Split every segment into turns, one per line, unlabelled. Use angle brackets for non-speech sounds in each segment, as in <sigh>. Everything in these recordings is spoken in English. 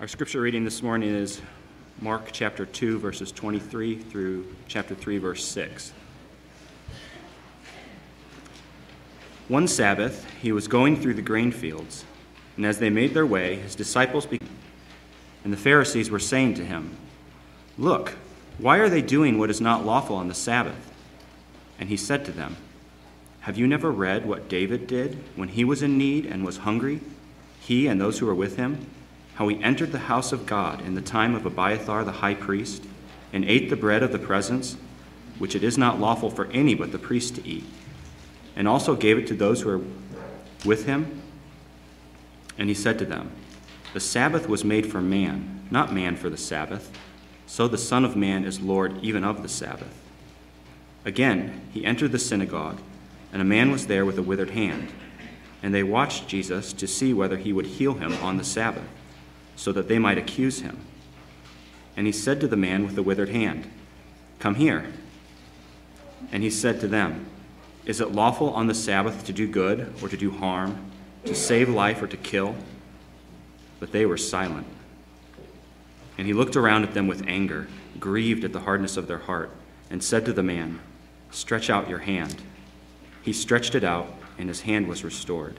Our scripture reading this morning is Mark chapter 2, verses 23 through chapter 3, verse 6. One Sabbath, he was going through the grain fields, and as they made their way, his disciples began, and the Pharisees were saying to him, Look, why are they doing what is not lawful on the Sabbath? And he said to them, Have you never read what David did when he was in need and was hungry, he and those who were with him? How he entered the house of God in the time of Abiathar the high priest, and ate the bread of the presence, which it is not lawful for any but the priest to eat, and also gave it to those who were with him. And he said to them, The Sabbath was made for man, not man for the Sabbath. So the Son of Man is Lord even of the Sabbath. Again, he entered the synagogue, and a man was there with a withered hand. And they watched Jesus to see whether he would heal him on the Sabbath so that they might accuse him. And he said to the man with the withered hand, Come here. And he said to them, Is it lawful on the Sabbath to do good or to do harm, to save life or to kill? But they were silent. And he looked around at them with anger, grieved at the hardness of their heart, and said to the man, Stretch out your hand. He stretched it out, and his hand was restored.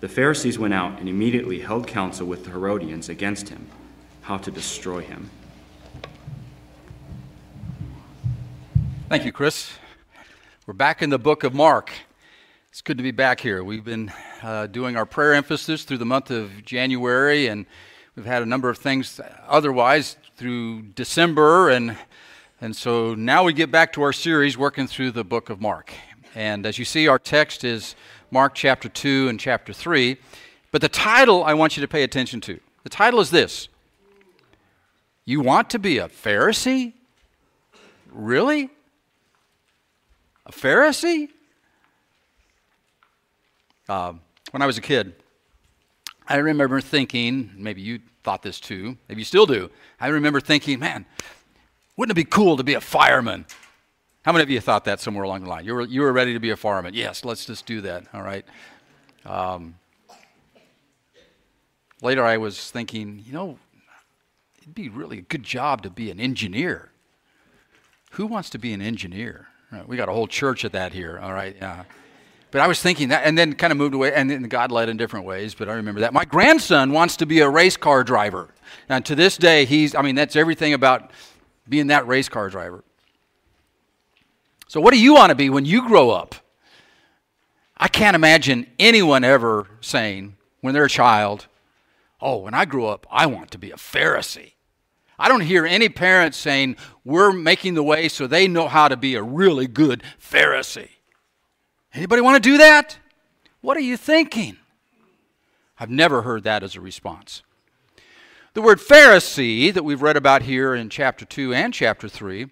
The Pharisees went out and immediately held counsel with the Herodians against him, how to destroy him.
Thank you, Chris. We're back in the book of Mark. It's good to be back here. We've been uh, doing our prayer emphasis through the month of January, and we've had a number of things otherwise through December, and and so now we get back to our series working through the book of Mark. And as you see, our text is Mark chapter 2 and chapter 3. But the title I want you to pay attention to. The title is this You want to be a Pharisee? Really? A Pharisee? Uh, when I was a kid, I remember thinking, maybe you thought this too, maybe you still do. I remember thinking, man, wouldn't it be cool to be a fireman? How many of you thought that somewhere along the line? You were, you were ready to be a fireman. Yes, let's just do that, all right? Um, later, I was thinking, you know, it'd be really a good job to be an engineer. Who wants to be an engineer? Right, we got a whole church of that here, all right? Yeah. But I was thinking that, and then kind of moved away, and then God led in different ways, but I remember that. My grandson wants to be a race car driver. And to this day, he's, I mean, that's everything about being that race car driver. So, what do you want to be when you grow up? I can't imagine anyone ever saying, when they're a child, Oh, when I grow up, I want to be a Pharisee. I don't hear any parents saying, We're making the way so they know how to be a really good Pharisee. Anybody want to do that? What are you thinking? I've never heard that as a response. The word Pharisee that we've read about here in chapter 2 and chapter 3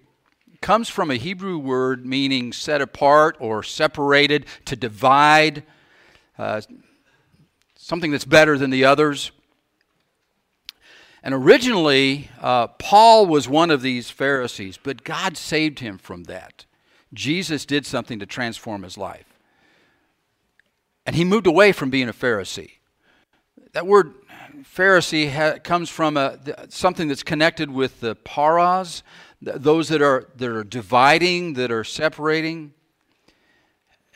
comes from a Hebrew word meaning set apart or separated, to divide, uh, something that's better than the others. And originally, uh, Paul was one of these Pharisees, but God saved him from that. Jesus did something to transform his life. And he moved away from being a Pharisee. That word Pharisee ha- comes from a, something that's connected with the paras, those that are, that are dividing, that are separating.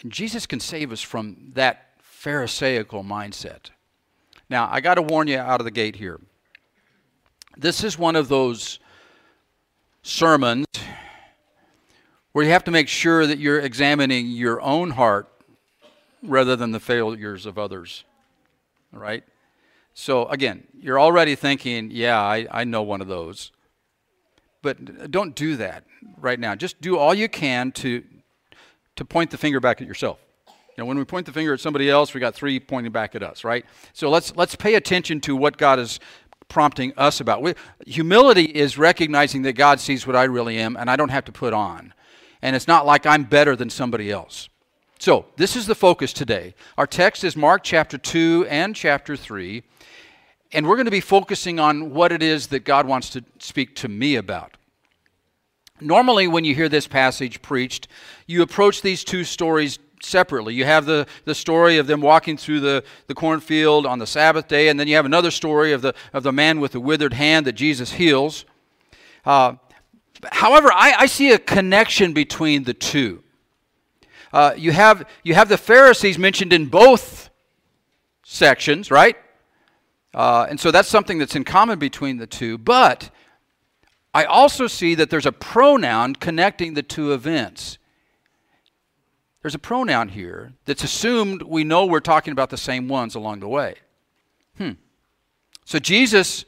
And Jesus can save us from that Pharisaical mindset. Now, I got to warn you out of the gate here. This is one of those sermons where you have to make sure that you're examining your own heart rather than the failures of others. All right? So, again, you're already thinking, yeah, I, I know one of those. But don't do that right now. Just do all you can to, to point the finger back at yourself. You know, when we point the finger at somebody else, we got three pointing back at us, right? So let's let's pay attention to what God is prompting us about. We, humility is recognizing that God sees what I really am, and I don't have to put on. And it's not like I'm better than somebody else. So this is the focus today. Our text is Mark chapter two and chapter three. And we're going to be focusing on what it is that God wants to speak to me about. Normally, when you hear this passage preached, you approach these two stories separately. You have the, the story of them walking through the, the cornfield on the Sabbath day, and then you have another story of the, of the man with the withered hand that Jesus heals. Uh, however, I, I, see a connection between the two. Uh, you, have, you have the Pharisees mentioned in both sections, right? Uh, and so that's something that's in common between the two. But I also see that there's a pronoun connecting the two events. There's a pronoun here that's assumed we know we're talking about the same ones along the way. Hmm. So Jesus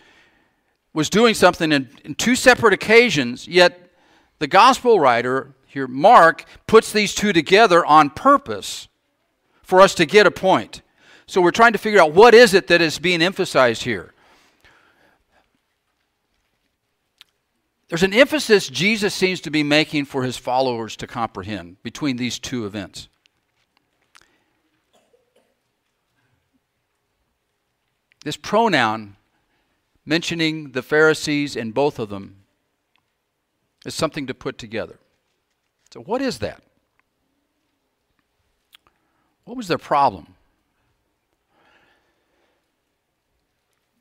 was doing something in, in two separate occasions, yet the gospel writer here, Mark, puts these two together on purpose for us to get a point. So we're trying to figure out what is it that is being emphasized here. There's an emphasis Jesus seems to be making for his followers to comprehend between these two events. This pronoun mentioning the Pharisees in both of them is something to put together. So, what is that? What was their problem?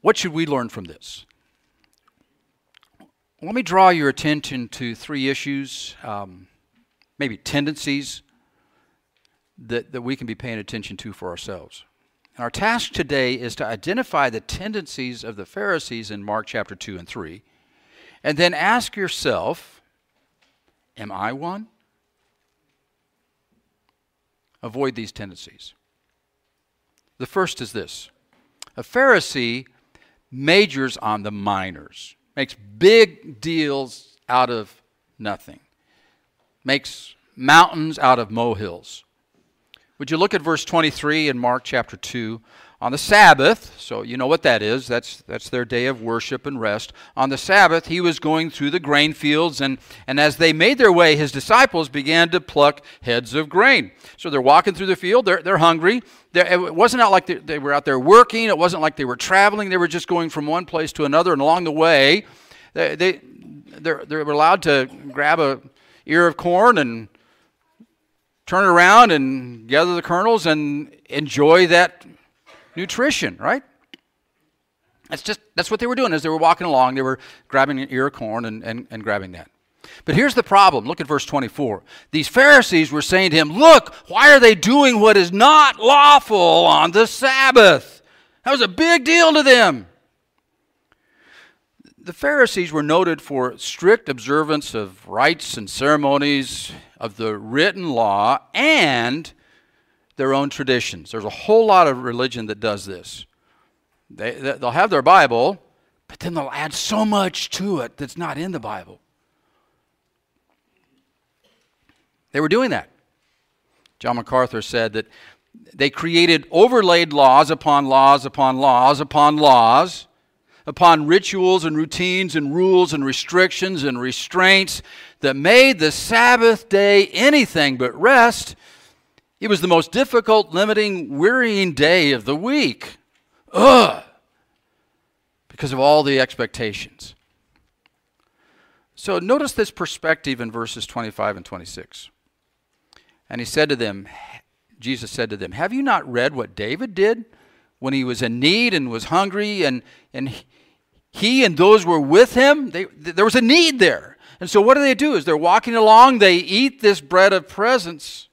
What should we learn from this? Let me draw your attention to three issues, um, maybe tendencies that, that we can be paying attention to for ourselves. And Our task today is to identify the tendencies of the Pharisees in Mark chapter 2 and 3, and then ask yourself, Am I one? Avoid these tendencies. The first is this a Pharisee majors on the minors, makes big deals out of nothing, makes mountains out of molehills. Would you look at verse 23 in Mark chapter 2? On the Sabbath, so you know what that is, that's, that's their day of worship and rest. On the Sabbath, he was going through the grain fields, and, and as they made their way, his disciples began to pluck heads of grain. So they're walking through the field, they're, they're hungry. They're, it wasn't out like they, they were out there working, it wasn't like they were traveling, they were just going from one place to another, and along the way, they, they, they're, they're allowed to grab a ear of corn and turn around and gather the kernels and enjoy that nutrition, right? That's just that's what they were doing as they were walking along. They were grabbing an ear of corn and, and, and grabbing that. But here's the problem. Look at verse 24. These Pharisees were saying to him, Look, why are they doing what is not lawful on the Sabbath? That was a big deal to them. The Pharisees were noted for strict observance of rites and ceremonies, of the written law, and their own traditions. There's a whole lot of religion that does this. They, they'll have their Bible, but then they'll add so much to it that's not in the Bible. They were doing that. John MacArthur said that they created overlaid laws upon laws upon laws upon laws, upon rituals and routines and rules and restrictions and restraints that made the Sabbath day anything but rest it was the most difficult, limiting, wearying day of the week. Ugh! Because of all the expectations. So notice this perspective in verses 25 and 26. And he said to them, Jesus said to them, Have you not read what David did when he was in need and was hungry, and, and he and those were with him? They, there was a need there. And so what do they do? Is they're walking along, they eat this bread of presence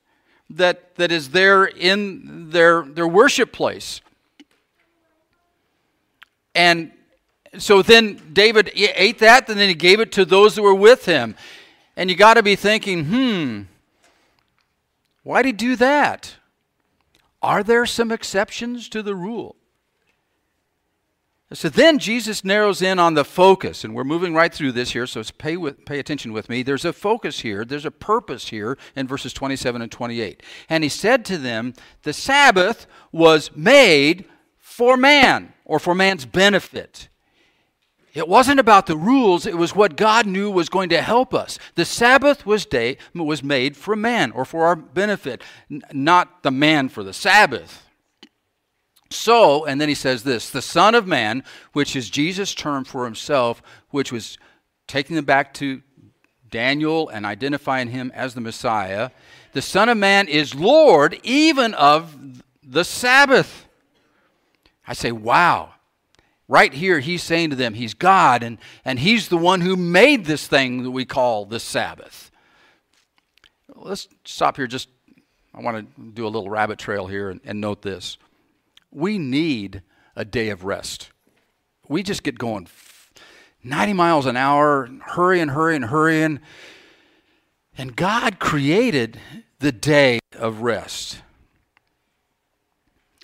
that, that is there in their, their worship place. And so then David ate that, and then he gave it to those who were with him. And you got to be thinking, hmm, why did he do that? Are there some exceptions to the rule? So then Jesus narrows in on the focus, and we're moving right through this here, so pay, with, pay attention with me. There's a focus here, there's a purpose here in verses 27 and 28. And he said to them, The Sabbath was made for man, or for man's benefit. It wasn't about the rules, it was what God knew was going to help us. The Sabbath was, day, was made for man, or for our benefit, not the man for the Sabbath. So, and then he says this the Son of Man, which is Jesus' term for himself, which was taking them back to Daniel and identifying him as the Messiah, the Son of Man is Lord even of the Sabbath. I say, wow. Right here, he's saying to them, He's God, and, and He's the one who made this thing that we call the Sabbath. Let's stop here. Just, I want to do a little rabbit trail here and, and note this. We need a day of rest. We just get going 90 miles an hour, hurrying, hurrying, hurrying. And God created the day of rest.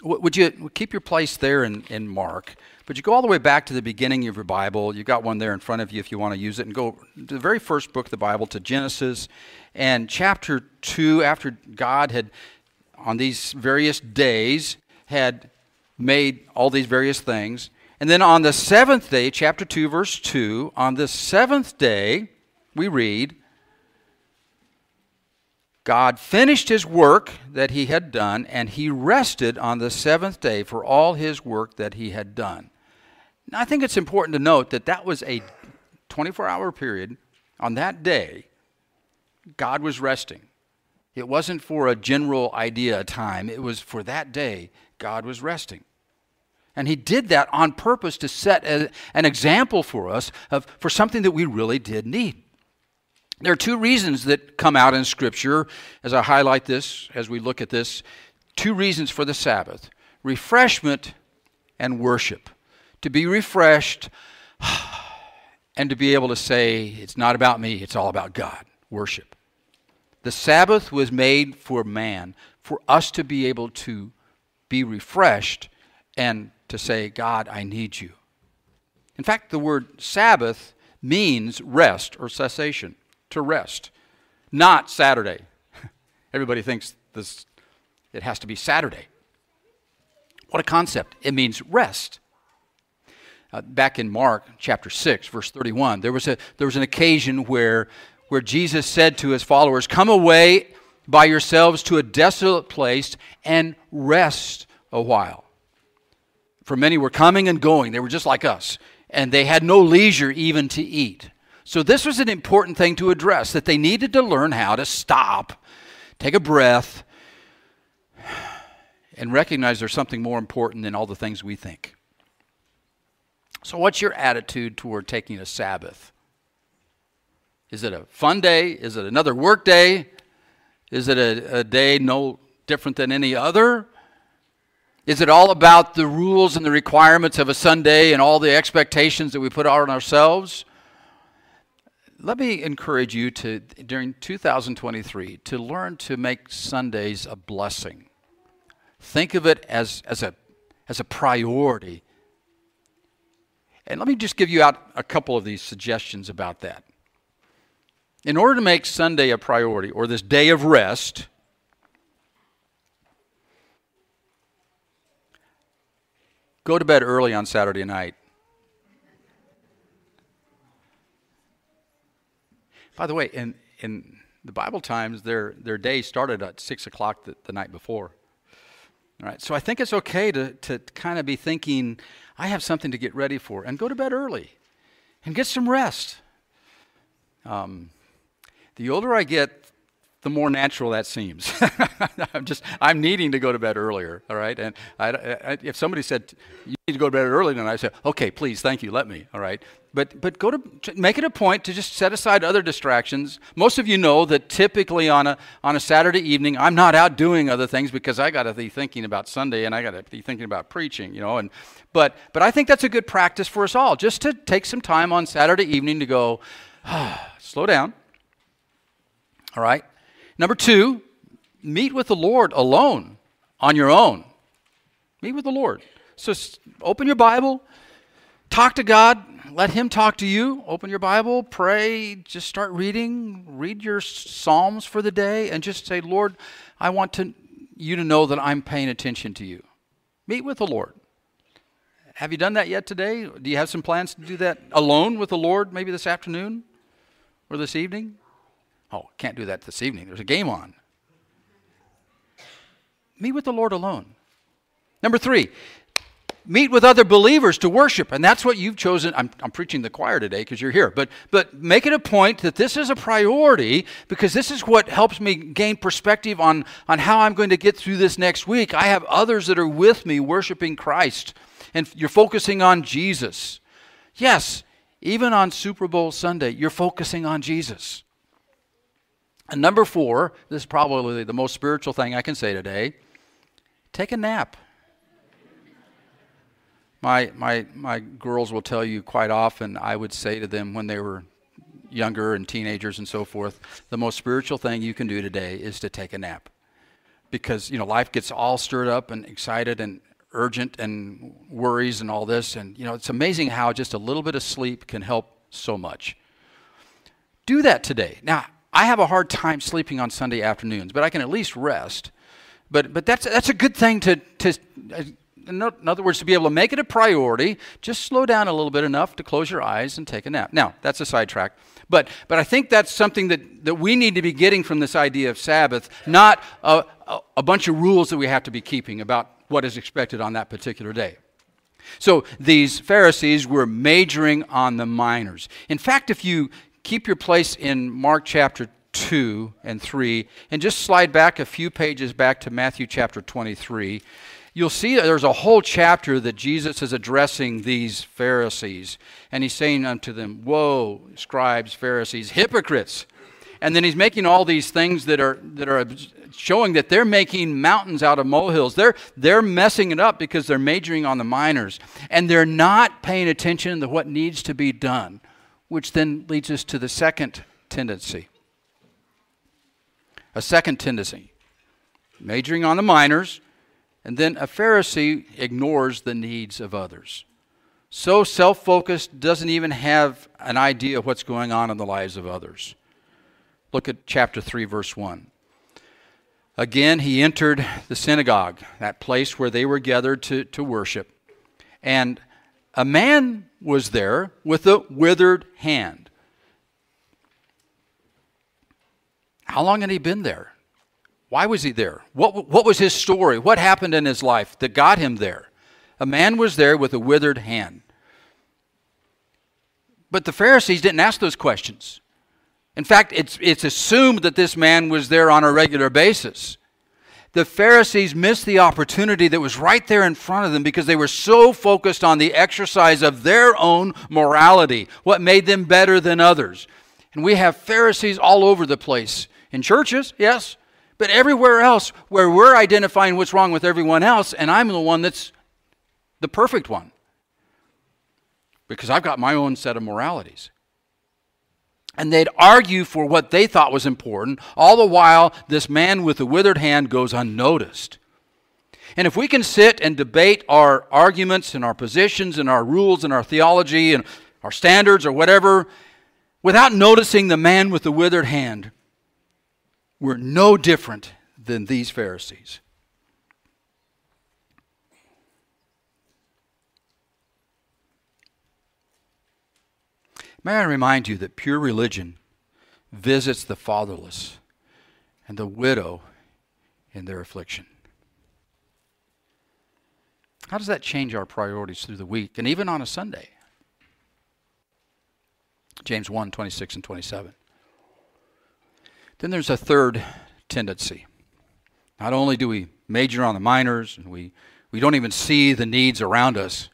Would you keep your place there in, in Mark? But you go all the way back to the beginning of your Bible. You've got one there in front of you if you want to use it. And go to the very first book of the Bible, to Genesis. And chapter 2, after God had, on these various days, had made all these various things. And then on the seventh day, chapter 2, verse 2, on the seventh day, we read, God finished his work that he had done, and he rested on the seventh day for all his work that he had done. Now, I think it's important to note that that was a 24 hour period. On that day, God was resting. It wasn't for a general idea of time, it was for that day, God was resting. And he did that on purpose to set a, an example for us of, for something that we really did need. There are two reasons that come out in Scripture as I highlight this, as we look at this. Two reasons for the Sabbath refreshment and worship. To be refreshed <sighs> and to be able to say, it's not about me, it's all about God. Worship. The Sabbath was made for man, for us to be able to be refreshed and to say, God, I need you. In fact, the word Sabbath means rest or cessation to rest, not Saturday. <laughs> Everybody thinks this it has to be Saturday. What a concept. It means rest. Uh, back in Mark chapter 6 verse 31, there was a there was an occasion where where Jesus said to his followers, "Come away by yourselves to a desolate place and rest a while." For many were coming and going. They were just like us, and they had no leisure even to eat. So, this was an important thing to address that they needed to learn how to stop, take a breath, and recognize there's something more important than all the things we think. So, what's your attitude toward taking a Sabbath? Is it a fun day? Is it another work day? Is it a, a day no different than any other? Is it all about the rules and the requirements of a Sunday and all the expectations that we put on ourselves? let me encourage you to, during 2023, to learn to make Sundays a blessing. Think of it as, as, a, as a priority. And let me just give you out a couple of these suggestions about that. In order to make Sunday a priority, or this day of rest, go to bed early on Saturday night. By the way, in, in the Bible times, their, their day started at 6 o'clock the, the night before. All right, so I think it's okay to, to kind of be thinking, I have something to get ready for, and go to bed early and get some rest. Um, the older I get, the more natural that seems. <laughs> I'm just I'm needing to go to bed earlier. All right, and I, I, if somebody said you need to go to bed early, then I say okay, please, thank you, let me. All right, but but go to make it a point to just set aside other distractions. Most of you know that typically on a on a Saturday evening, I'm not out doing other things because I got to be thinking about Sunday and I got to be thinking about preaching. You know, and but but I think that's a good practice for us all, just to take some time on Saturday evening to go, ah, slow down. All right Number two, meet with the Lord alone on your own. Meet with the Lord. So open your Bible, talk to God, let Him talk to you. Open your Bible, pray, just start reading, read your Psalms for the day, and just say, Lord, I want to, you to know that I'm paying attention to you. Meet with the Lord. Have you done that yet today? Do you have some plans to do that alone with the Lord maybe this afternoon or this evening? Oh, can't do that this evening. There's a game on. Meet with the Lord alone. Number three, meet with other believers to worship. And that's what you've chosen. I'm, I'm preaching the choir today because you're here. But, but make it a point that this is a priority because this is what helps me gain perspective on, on how I'm going to get through this next week. I have others that are with me worshiping Christ, and you're focusing on Jesus. Yes, even on Super Bowl Sunday, you're focusing on Jesus. And number four, this is probably the most spiritual thing I can say today take a nap. My, my, my girls will tell you quite often, I would say to them when they were younger and teenagers and so forth, the most spiritual thing you can do today is to take a nap. Because, you know, life gets all stirred up and excited and urgent and worries and all this. And, you know, it's amazing how just a little bit of sleep can help so much. Do that today. Now, I have a hard time sleeping on Sunday afternoons, but I can at least rest. But, but that's, that's a good thing to, to uh, in other words, to be able to make it a priority, just slow down a little bit enough to close your eyes and take a nap. Now, that's a sidetrack. But, but I think that's something that, that we need to be getting from this idea of Sabbath, not a, a, a bunch of rules that we have to be keeping about what is expected on that particular day. So these Pharisees were majoring on the minors. In fact, if you keep your place in Mark chapter 2 and 3, and just slide back a few pages back to Matthew chapter 23, you'll see that there's a whole chapter that Jesus is addressing these Pharisees. And he's saying unto them, Woe, scribes, Pharisees, hypocrites. And then he's making all these things that are, that are showing that they're making mountains out of molehills. They're, they're messing it up because they're majoring on the minors. And they're not paying attention to what needs to be done, which then leads us to the second tendency. A second tendency majoring on the minors, and then a Pharisee ignores the needs of others. So self focused, doesn't even have an idea of what's going on in the lives of others. Look at chapter 3, verse 1. Again, he entered the synagogue, that place where they were gathered to, to worship. And a man was there with a withered hand. How long had he been there? Why was he there? What, what was his story? What happened in his life that got him there? A man was there with a withered hand. But the Pharisees didn't ask those questions. In fact, it's, it's assumed that this man was there on a regular basis. The Pharisees missed the opportunity that was right there in front of them because they were so focused on the exercise of their own morality, what made them better than others. And we have Pharisees all over the place. In churches, yes, but everywhere else, where we're identifying what's wrong with everyone else, and I'm the one that's the perfect one. Because I've got my own set of moralities. And they'd argue for what they thought was important, all the while this man with the withered hand goes unnoticed. And if we can sit and debate our arguments and our positions and our rules and our theology and our standards or whatever without noticing the man with the withered hand, we're no different than these Pharisees. May I remind you that pure religion visits the fatherless and the widow in their affliction. How does that change our priorities through the week and even on a Sunday? James 1 26 and 27. Then there's a third tendency. Not only do we major on the minors and we, we don't even see the needs around us,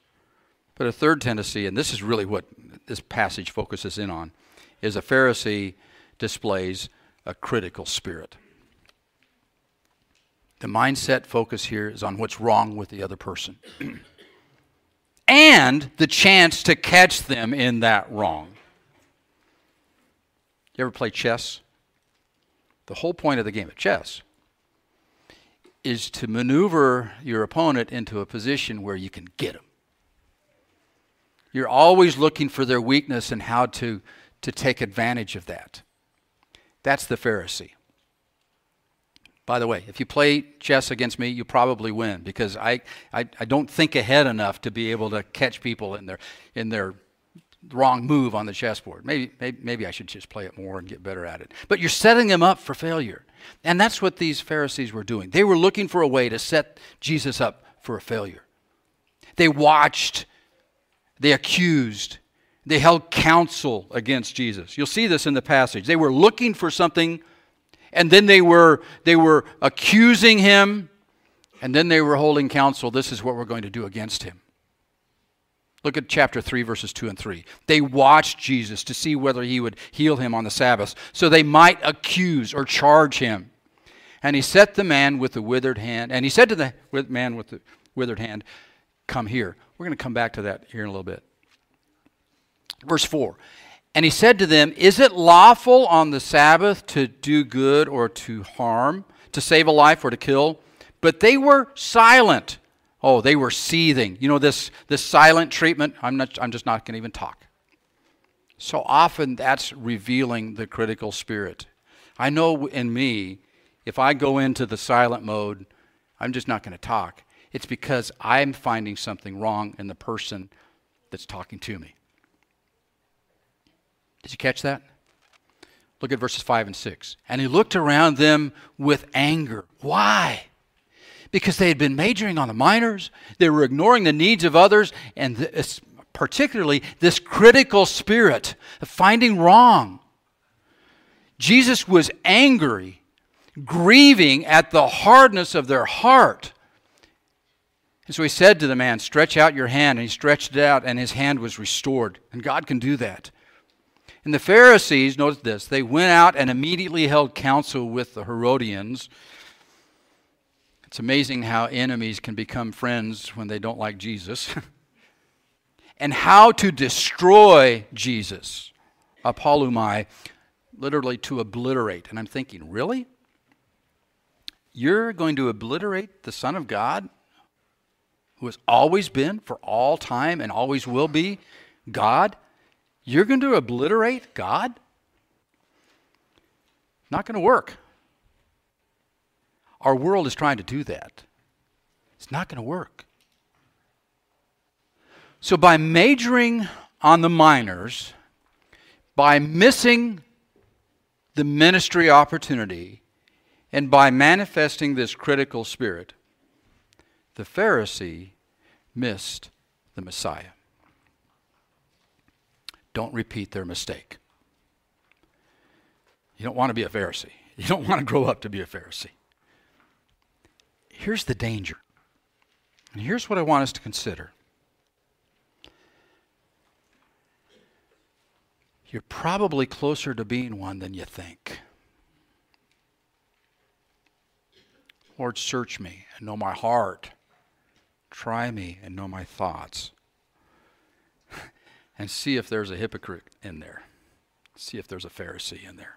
but a third tendency, and this is really what this passage focuses in on, is a Pharisee displays a critical spirit. The mindset focus here is on what's wrong with the other person <clears throat> and the chance to catch them in that wrong. You ever play chess? The whole point of the game of chess is to maneuver your opponent into a position where you can get them. You're always looking for their weakness and how to, to take advantage of that. That's the Pharisee. By the way, if you play chess against me, you probably win because I, I, I don't think ahead enough to be able to catch people in their, in their wrong move on the chessboard. Maybe, maybe, maybe I should just play it more and get better at it. But you're setting them up for failure. And that's what these Pharisees were doing. They were looking for a way to set Jesus up for a failure. They watched, they accused, they held counsel against Jesus. You'll see this in the passage. They were looking for something, and then they were, they were accusing him, and then they were holding counsel. This is what we're going to do against him. Look at chapter 3, verses 2 and 3. They watched Jesus to see whether he would heal him on the Sabbath, so they might accuse or charge him. And he set the man with the withered hand, and he said to the man with the withered hand, Come here. We're going to come back to that here in a little bit. Verse 4 And he said to them, Is it lawful on the Sabbath to do good or to harm, to save a life or to kill? But they were silent. Oh, they were seething. You know, this, this silent treatment, I'm, not, I'm just not going to even talk. So often that's revealing the critical spirit. I know in me, if I go into the silent mode, I'm just not going to talk. It's because I'm finding something wrong in the person that's talking to me. Did you catch that? Look at verses 5 and 6. And he looked around them with anger. Why? Because they had been majoring on the minors, they were ignoring the needs of others, and this, particularly this critical spirit of finding wrong. Jesus was angry, grieving at the hardness of their heart. And so he said to the man, Stretch out your hand. And he stretched it out, and his hand was restored. And God can do that. And the Pharisees, notice this, they went out and immediately held counsel with the Herodians. It's amazing how enemies can become friends when they don't like Jesus. <laughs> and how to destroy Jesus. Apolumai, literally to obliterate. And I'm thinking, really? You're going to obliterate the Son of God, who has always been, for all time, and always will be God? You're going to obliterate God? Not going to work. Our world is trying to do that. It's not going to work. So, by majoring on the minors, by missing the ministry opportunity, and by manifesting this critical spirit, the Pharisee missed the Messiah don't repeat their mistake. You don't want to be a Pharisee. You don't want to grow up to be a Pharisee. Here's the danger. And here's what I want us to consider. You're probably closer to being one than you think. Lord, search me and know my heart. Try me and know my thoughts <laughs> and see if there's a hypocrite in there. See if there's a Pharisee in there.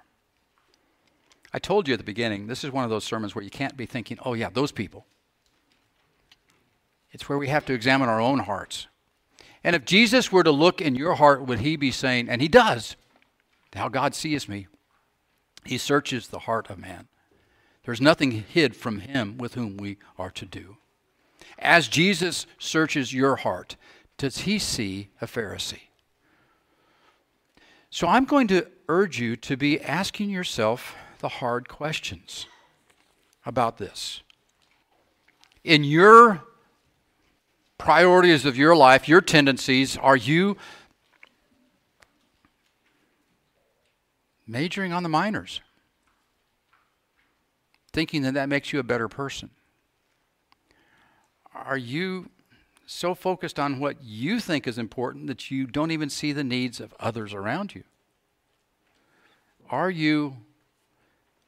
I told you at the beginning, this is one of those sermons where you can't be thinking, oh, yeah, those people. It's where we have to examine our own hearts. And if Jesus were to look in your heart, would he be saying, and he does, how God sees me? He searches the heart of man. There's nothing hid from him with whom we are to do. As Jesus searches your heart, does he see a Pharisee? So I'm going to urge you to be asking yourself the hard questions about this. In your priorities of your life, your tendencies, are you majoring on the minors? Thinking that that makes you a better person? Are you so focused on what you think is important that you don't even see the needs of others around you? Are you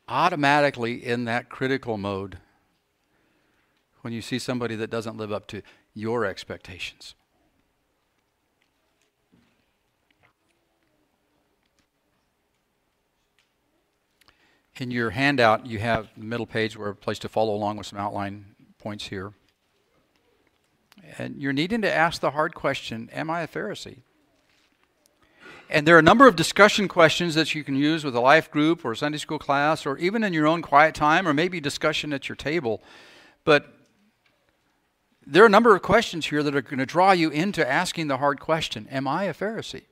automatically in that critical mode when you see somebody that doesn't live up to your expectations? In your handout, you have the middle page where a place to follow along with some outline points here. And you're needing to ask the hard question Am I a Pharisee? And there are a number of discussion questions that you can use with a life group or a Sunday school class or even in your own quiet time or maybe discussion at your table. But there are a number of questions here that are going to draw you into asking the hard question Am I a Pharisee?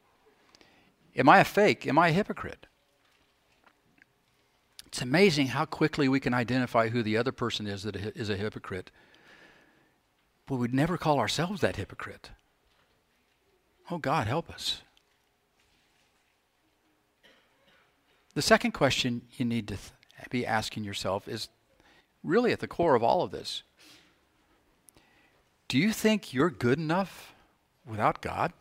Am I a fake? Am I a hypocrite? It's amazing how quickly we can identify who the other person is that is a hypocrite but we'd never call ourselves that hypocrite. Oh, God, help us. The second question you need to th- be asking yourself is really at the core of all of this. Do you think you're good enough without God?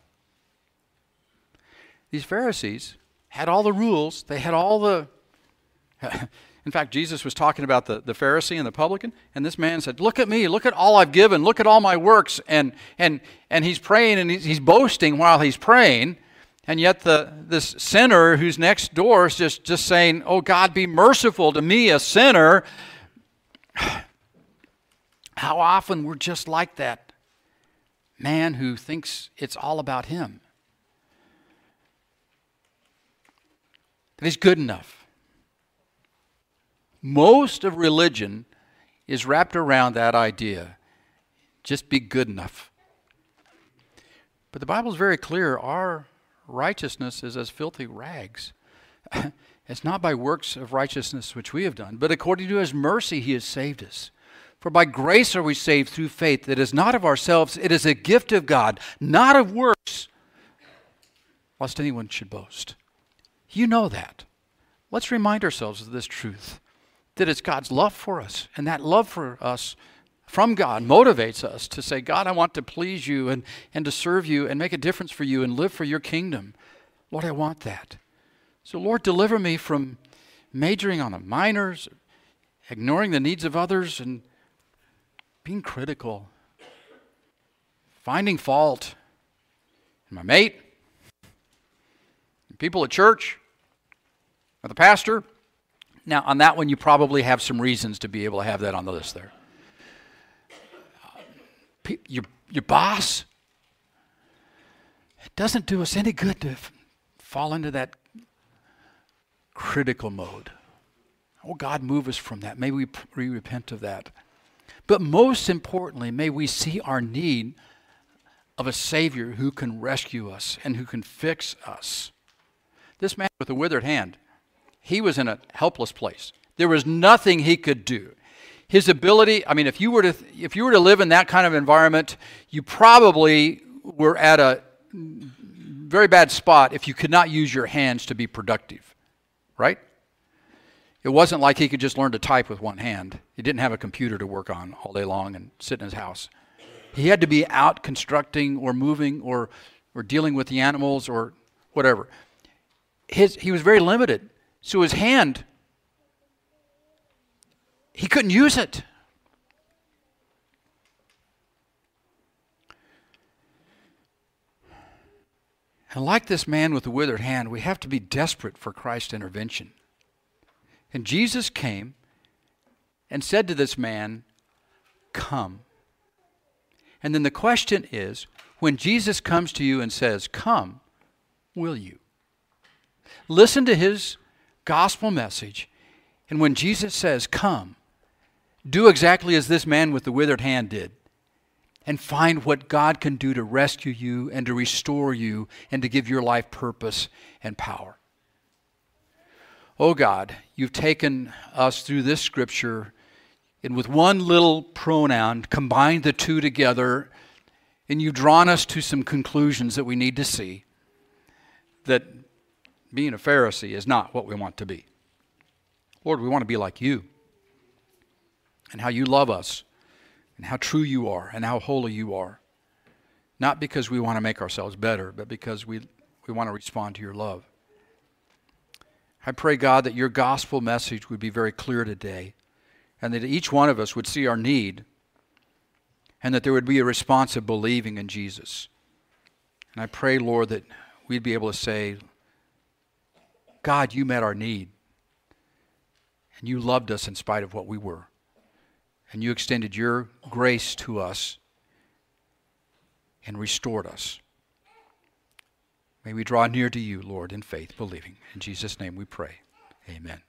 These Pharisees had all the rules, they had all the. <laughs> In fact, Jesus was talking about the, the Pharisee and the publican, and this man said, Look at me, look at all I've given, look at all my works. And, and, and he's praying and he's, he's boasting while he's praying. And yet the this sinner who's next door is just, just saying, Oh God, be merciful to me, a sinner. <sighs> How often we're just like that man who thinks it's all about him. That he's good enough. Most of religion is wrapped around that idea. Just be good enough. But the Bible is very clear our righteousness is as filthy rags. <laughs> it's not by works of righteousness which we have done, but according to his mercy he has saved us. For by grace are we saved through faith that is not of ourselves, it is a gift of God, not of works, lest anyone should boast. You know that. Let's remind ourselves of this truth that it's God's love for us, and that love for us from God motivates us to say, God, I want to please you and, and to serve you and make a difference for you and live for your kingdom. Lord, I want that. So, Lord, deliver me from majoring on the minors, ignoring the needs of others, and being critical, finding fault in my mate, people at church, or the pastor. Now, on that one, you probably have some reasons to be able to have that on the list there. Your, your boss, it doesn't do us any good to fall into that critical mode. Oh, God, move us from that. May we, repent of that. But most importantly, may we see our need of a Savior who can rescue us and who can fix us. This man with a withered hand, he was in a helpless place. There was nothing he could do. His ability, I mean, if you were to if you were to live in that kind of environment, you probably were at a very bad spot if you could not use your hands to be productive. Right? It wasn't like he could just learn to type with one hand. He didn't have a computer to work on all day long and sit in his house. He had to be out constructing or moving or, or dealing with the animals or whatever. His, he was very limited. So his hand, he couldn't use it. And like this man with the withered hand, we have to be desperate for Christ's intervention. And Jesus came and said to this man, Come. And then the question is when Jesus comes to you and says, Come, will you? Listen to his gospel message. And when Jesus says, Come, do exactly as this man with the withered hand did and find what God can do to rescue you and to restore you and to give your life purpose and power. Oh God, you've taken us through this scripture and with one little pronoun combined the two together, and you've drawn us to some conclusions that we need to see that being a Pharisee is not what we want to be. Lord, we want to be like you and how you love us and how true you are and how holy you are. Not because we want to make ourselves better, but because we, we want to respond to your love. I pray, God, that your gospel message would be very clear today and that each one of us would see our need and that there would be a response of believing in Jesus. And I pray, Lord, that we'd be able to say, God, you met our need. And you loved us in spite of what we were. And you extended your grace to us and restored us. May we draw near to you, Lord, in faith, believing. In Jesus' name we pray. Amen.